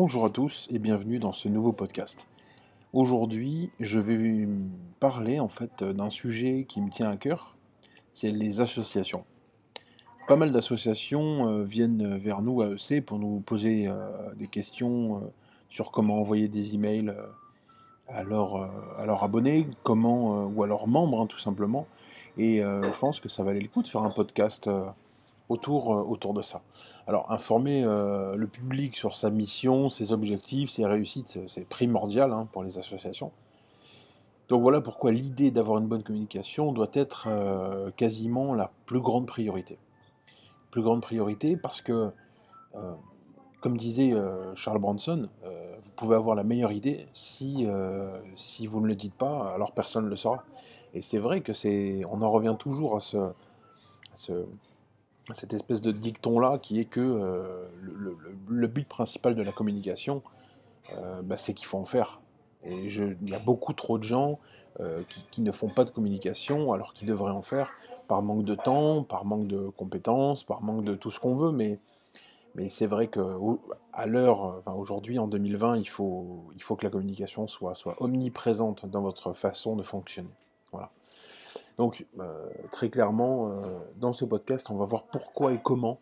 Bonjour à tous et bienvenue dans ce nouveau podcast. Aujourd'hui, je vais parler en fait d'un sujet qui me tient à cœur, c'est les associations. Pas mal d'associations euh, viennent vers nous à EC pour nous poser euh, des questions euh, sur comment envoyer des emails à, leurs, abonnés, comment ou à leurs membres hein, tout simplement. Et je pense que ça valait le coup de faire un podcast autour, euh, autour de ça. Alors, informer euh, le public sur sa mission, ses objectifs, ses réussites, c'est primordial hein, pour les associations. Donc voilà pourquoi l'idée d'avoir une bonne communication doit être euh, quasiment la plus grande priorité. Plus grande priorité parce que, comme disait Charles Branson, vous pouvez avoir la meilleure idée si, si vous ne le dites pas, alors personne ne le saura. Et c'est vrai que c'est, on en revient toujours à ce, à ce cette espèce de dicton-là qui est que euh, le, but principal de la communication, euh, bah, c'est qu'il faut en faire. Et il y a beaucoup trop de gens euh, qui, ne font pas de communication alors qu'ils devraient en faire par manque de temps, par manque de compétences, par manque de tout ce qu'on veut. Mais, c'est vrai qu'à l'heure, aujourd'hui en 2020, il faut, faut que la communication soit, soit omniprésente dans votre façon de fonctionner. Voilà. Donc, euh, très clairement, euh, dans ce podcast, on va voir pourquoi et comment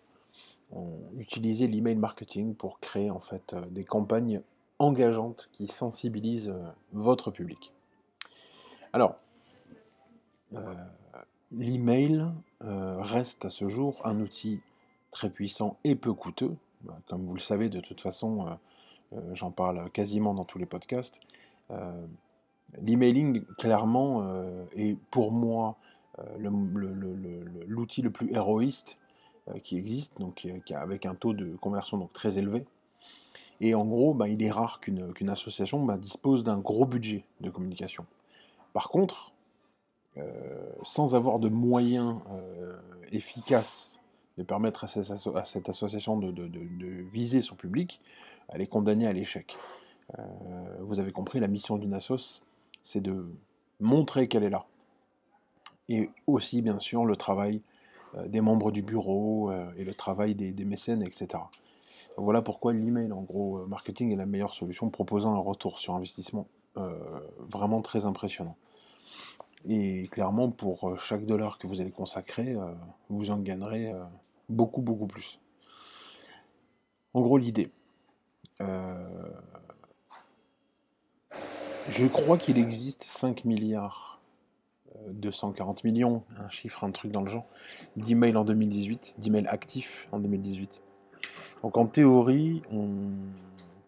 utiliser l'email marketing pour créer en fait euh, des campagnes engageantes qui sensibilisent votre public. Alors, l'email reste à ce jour un outil très puissant et peu coûteux. Bah, comme vous le savez, de toute façon, j'en parle quasiment dans tous les podcasts. L'emailing, clairement, euh, est pour moi euh, l'outil le, plus héroïste euh, qui existe, avec un taux de conversion donc très élevé. Et en gros, bah, il est rare qu'une association bah, dispose d'un gros budget de communication. Par contre, sans avoir de moyens efficaces de permettre à, cette, association de, de, viser son public, elle est condamnée à l'échec. vous avez compris, la mission d'une assoce, c'est de montrer qu'elle est là. Et aussi, bien sûr, le travail euh, des membres du bureau euh, et le travail des, mécènes, etc. voilà pourquoi l'email, en gros, euh, marketing est la meilleure solution, proposant un retour sur investissement vraiment très impressionnant. Et clairement, pour chaque dollar que vous allez consacrer, vous en gagnerez beaucoup, beaucoup plus. En gros, l'idée. Je crois qu'il existe 5 milliards 240 euh, millions, un chiffre, un truc dans le genre, d'emails en 2018, d'emails actifs en 2018. Donc en théorie, on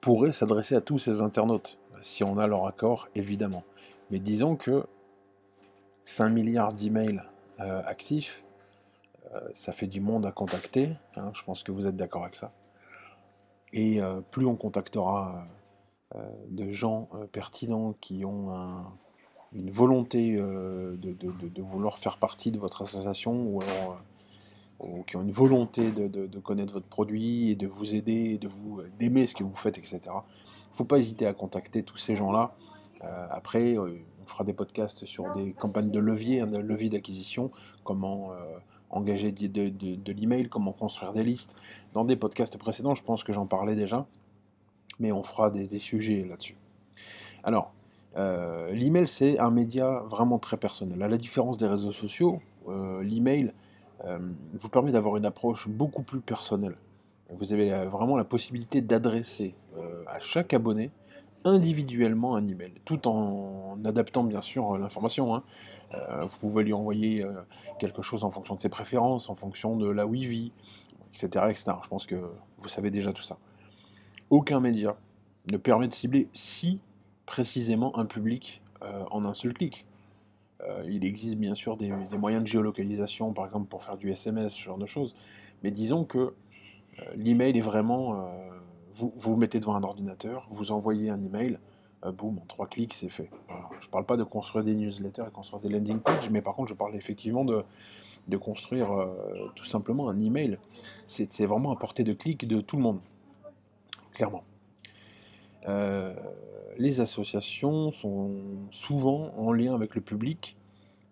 pourrait s'adresser à tous ces internautes, si on a leur accord, évidemment. Mais disons que 5 milliards d'emails euh, actifs, euh, ça fait du monde à contacter, hein, je pense que vous êtes d'accord avec ça. Et plus on contactera de gens euh, pertinents qui ont une volonté euh, de, vouloir faire partie de votre association ou qui ont une volonté de, connaître votre produit et de vous aider, de vous d'aimer ce que vous faites, etc. Il ne faut pas hésiter à contacter tous ces gens-là. après, on fera des podcasts sur des campagnes de levier, hein, levier d'acquisition, comment engager de, de l'email, comment construire des listes. Dans des podcasts précédents, je pense que j'en parlais déjà mais on fera des, sujets là-dessus. Alors, euh, l'email, c'est un média vraiment très personnel. À la différence des réseaux sociaux, euh, l'email euh, vous permet d'avoir une approche beaucoup plus personnelle. Vous avez vraiment la possibilité d'adresser à chaque abonné individuellement un email, tout en adaptant bien sûr l'information. Hein. vous pouvez lui envoyer quelque chose en fonction de ses préférences, en fonction de là où il vit, etc., etc. Je pense que vous savez déjà tout ça aucun média ne permet de cibler si précisément un public euh, en un seul clic. Euh, il existe bien sûr des, moyens de géolocalisation, par exemple pour faire du SMS, ce genre de choses, mais disons que euh, l'email est vraiment... vous, vous mettez devant un ordinateur, vous envoyez un email, boum, en trois clics, c'est fait. Je ne parle pas de construire des newsletters et construire des landing pages, mais par contre, je parle effectivement de, de construire tout simplement un email. C'est vraiment à portée de clic de tout le monde clairement. Euh, les associations sont souvent en lien avec le public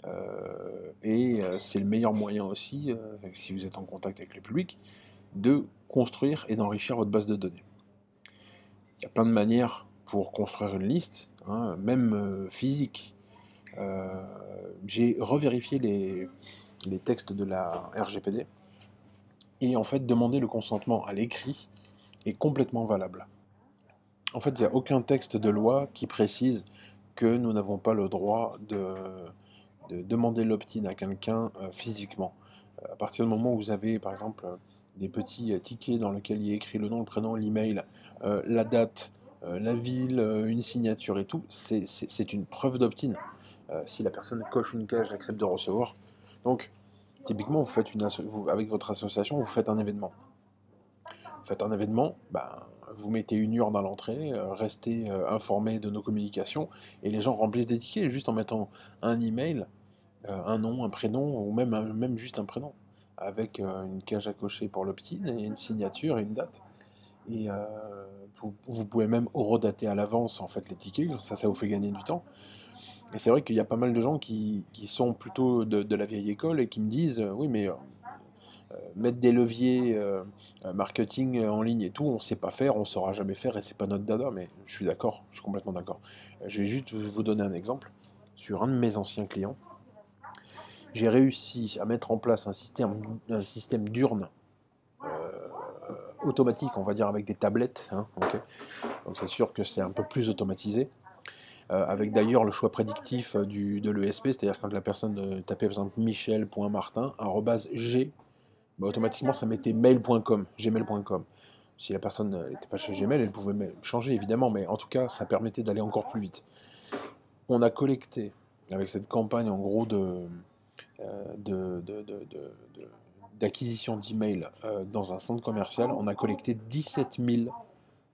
euh, et euh, c'est le meilleur moyen aussi, si vous êtes en contact avec le public, de construire et d'enrichir votre base de données. il y a plein de manières pour construire une liste, hein, même physique. J'ai revérifié les, les textes de la RGPD et en fait demander le consentement à l'écrit est complètement valable. En fait, il n'y a aucun texte de loi qui précise que nous n'avons pas le droit de, de demander l'opt-in à quelqu'un euh, physiquement. Euh, à partir du moment où vous avez, par exemple, euh, des petits tickets dans lesquels il a écrit le nom, le prénom, l'email, la date, la ville, une signature et tout, c'est une preuve d'opt-in. si la personne coche une cage, accepte de recevoir. Donc, typiquement, vous faites une avec votre association, vous faites un événement. Faites un événement, ben, vous mettez une urne à l'entrée, restez informé de nos communications, et les gens remplissent des tickets juste en mettant un email euh, un nom, un prénom, ou même, juste un prénom, avec euh, une cage à cocher pour l'opt-in et une signature et une date. Et euh, vous, pouvez même horodater à l'avance en fait les tickets, ça vous fait gagner du temps. Et c'est vrai qu'il y a pas mal de gens qui, sont plutôt de, la vieille école et qui me disent oui mais mettre des leviers marketing en ligne et tout, on ne sait pas faire, on ne saura jamais faire et c'est pas notre dada. Mais je suis d'accord, je suis complètement d'accord. je vais juste vous donner un exemple sur un de mes anciens clients j'ai réussi à mettre en place un système, un système d'urne euh, automatique, on va dire avec des tablettes. Hein, Donc c'est sûr que c'est un peu plus automatisé. Euh, avec d'ailleurs le choix prédictif euh, du, de l'ESP, c'est-à-dire quand la personne tapait par exemple michel.martin, g, bah, automatiquement ça mettait mail.com, gmail.com. Si la personne n'était pas chez Gmail, elle pouvait changer évidemment, mais en tout cas ça permettait d'aller encore plus vite. On a collecté avec cette campagne en gros de, euh, d'acquisition d'emails euh, dans un centre commercial, on a collecté 17 000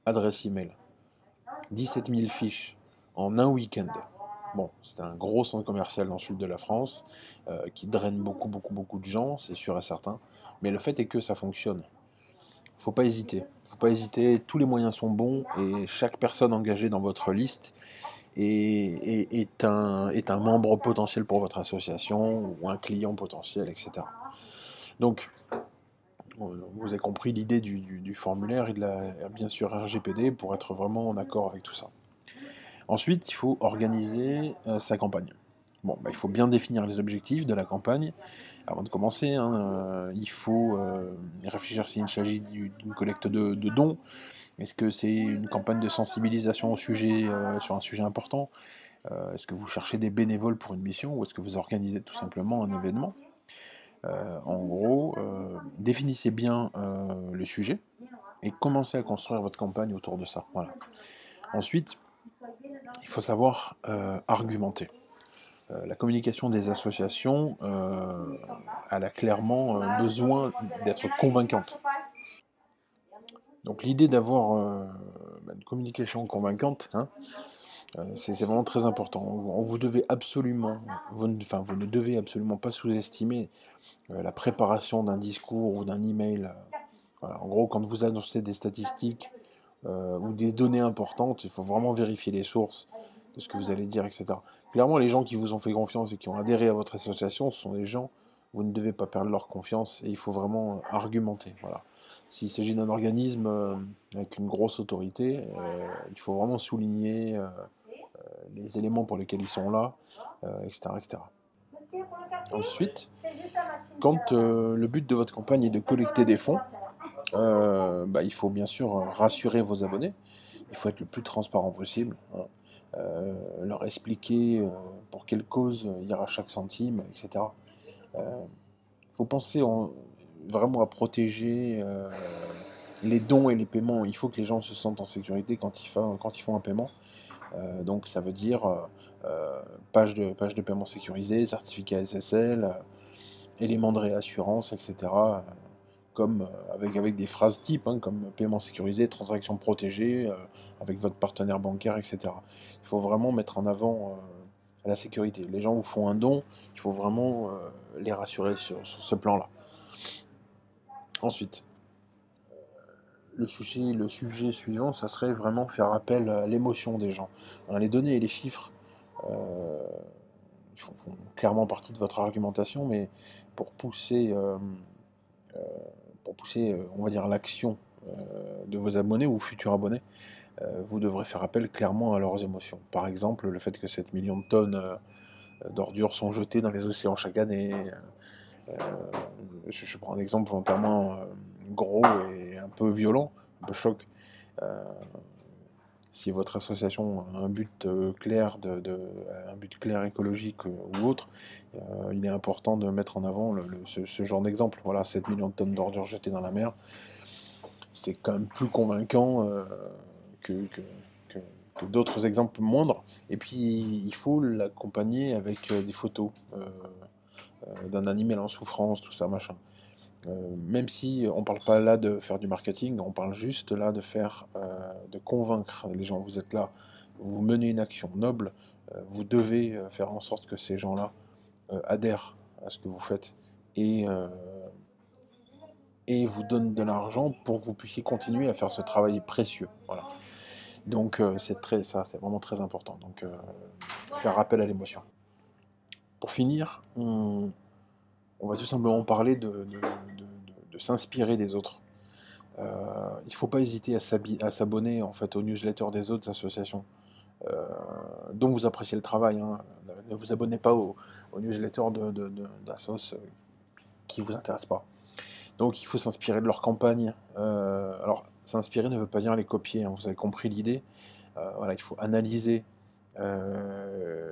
adresses email, 17 000 fiches en un week-end. Bon, c'est un gros centre commercial dans le sud de la France euh, qui draine beaucoup, beaucoup, beaucoup de gens, c'est sûr et certain. Mais le fait est que ça fonctionne. Faut pas hésiter. Faut pas hésiter. Tous les moyens sont bons et chaque personne engagée dans votre liste est, un, membre potentiel pour votre association ou un client potentiel, etc. Donc, vous avez compris l'idée du, formulaire et de la, bien sûr, RGPD pour être vraiment en accord avec tout ça. Ensuite, il faut organiser euh, sa campagne. Bon, bah, il faut bien définir les objectifs de la campagne avant de commencer. Hein, euh, il faut euh, réfléchir s'il s'agit d'une collecte de, dons, est-ce que c'est une campagne de sensibilisation au sujet, euh, sur un sujet important? Est-ce que vous cherchez des bénévoles pour une mission ou est-ce que vous organisez tout simplement un événement? En gros, définissez bien le sujet et commencez à construire votre campagne autour de ça. Voilà. Ensuite, il faut savoir argumenter. La communication des associations, elle a clairement besoin d'être convaincante. Donc l'idée d'avoir euh, bah, une communication convaincante, hein, euh, c'est vraiment très important. vous devez absolument, vous ne, enfin, vous ne devez absolument pas sous-estimer euh, la préparation d'un discours ou d'un email. En gros, quand vous annoncez des statistiques ou des données importantes, il faut vraiment vérifier les sources de ce que vous allez dire, etc. Clairement, les gens qui vous ont fait confiance et qui ont adhéré à votre association, ce sont des gens, vous ne devez pas perdre leur confiance et il faut vraiment argumenter. Voilà. S'il s'agit d'un organisme euh, avec une grosse autorité, euh, il faut vraiment souligner euh, les éléments pour lesquels ils sont là, etc., etc. Ensuite, quand le but de votre campagne est de collecter des fonds, bah, il faut bien sûr rassurer vos abonnés. Il faut être le plus transparent possible. Leur expliquer pour quelle cause il y aura chaque centime, etc. Il faut penser en, vraiment à protéger euh, les dons et les paiements. Il faut que les gens se sentent en sécurité quand ils font, un paiement. Euh, donc ça veut dire euh, page, de, page de paiement sécurisée, certificat SSL, éléments de réassurance, etc. comme avec, avec des phrases types, hein, comme paiement sécurisé, transaction protégée, avec votre partenaire bancaire, etc. Il faut vraiment mettre en avant la sécurité. Les gens vous font un don, il faut vraiment les rassurer sur ce plan-là. Ensuite, le sujet, le sujet suivant, ça serait vraiment faire appel à l'émotion des gens. les données et les chiffres euh, font, clairement partie de votre argumentation, mais pour pousser, euh, euh, pour pousser on va dire, l'action de vos abonnés ou futurs abonnés, vous devrez faire appel clairement à leurs émotions. Par exemple, le fait que 7 millions de tonnes d'ordures sont jetées dans les océans chaque année. Je, prends un exemple volontairement gros et un peu violent, un peu choc si votre association a un but euh, clair, de, un but clair écologique euh, ou autre, euh, il est important de mettre en avant ce, genre d'exemple. Voilà, 7 millions de tonnes d'ordures jetées dans la mer, c'est quand même plus convaincant que, d'autres exemples moindres. Et puis, il faut l'accompagner avec des photos d'un animal en souffrance, tout ça, machin. Euh, même si on ne parle pas là de faire du marketing, on parle juste là de faire, euh, de convaincre les gens. Vous êtes là, vous menez une action noble, euh, vous devez faire en sorte que ces gens-là adhèrent à ce que vous faites et, et vous donnent de l'argent pour que vous puissiez continuer à faire ce travail précieux. Voilà. Donc c'est très ça, c'est vraiment très important. Donc faire appel à l'émotion. Pour finir, on va tout simplement parler de, s'inspirer des autres. Euh, il ne faut pas hésiter à s'abonner en fait aux newsletters des autres associations euh, dont vous appréciez le travail. Hein. Ne vous abonnez pas aux, newsletters d'assos euh, qui ne vous intéressent pas. Donc il faut s'inspirer de leur campagne. alors s'inspirer ne veut pas dire les copier, hein. vous avez compris l'idée. il faut analyser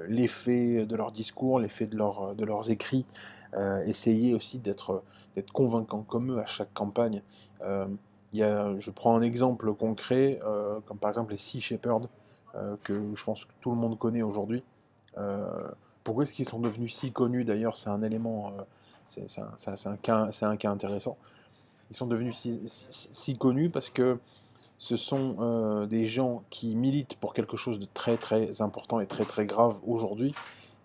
l'effet de leur discours, l'effet de leurs écrits, euh, essayer aussi d'être convaincant comme eux à chaque campagne. Euh, y a, je prends un exemple concret, euh, comme par exemple les Sea Shepherd, que je pense que tout le monde connaît aujourd'hui. pourquoi est-ce qu'ils sont devenus si connus D'ailleurs, c'est un élément, c'est un, cas, intéressant. Ils sont devenus si, connus parce que ce sont des gens qui militent pour quelque chose de très très important et très très grave aujourd'hui.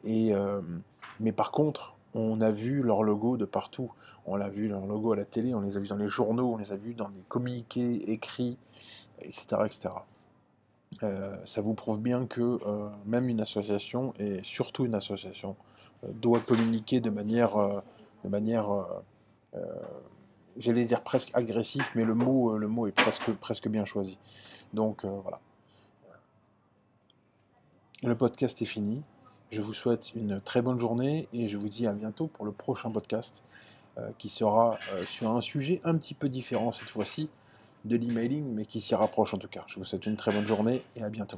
Mais par contre, on a vu leur logo de partout. On l'a vu leur logo à la télé, on les a vus dans les journaux, on les a vus dans des communiqués écrits, etc. etc. Euh, ça vous prouve bien que euh, même une association, et surtout une association, euh, doit communiquer de manière, de manière j'allais dire presque agressif, mais le mot, le mot est presque, presque bien choisi. Donc voilà. Le podcast est fini. Je vous souhaite une très bonne journée et je vous dis à bientôt pour le prochain podcast euh, qui sera euh, sur un sujet un petit peu différent cette fois-ci de l'emailing, mais qui s'y rapproche en tout cas. Je vous souhaite une très bonne journée et à bientôt.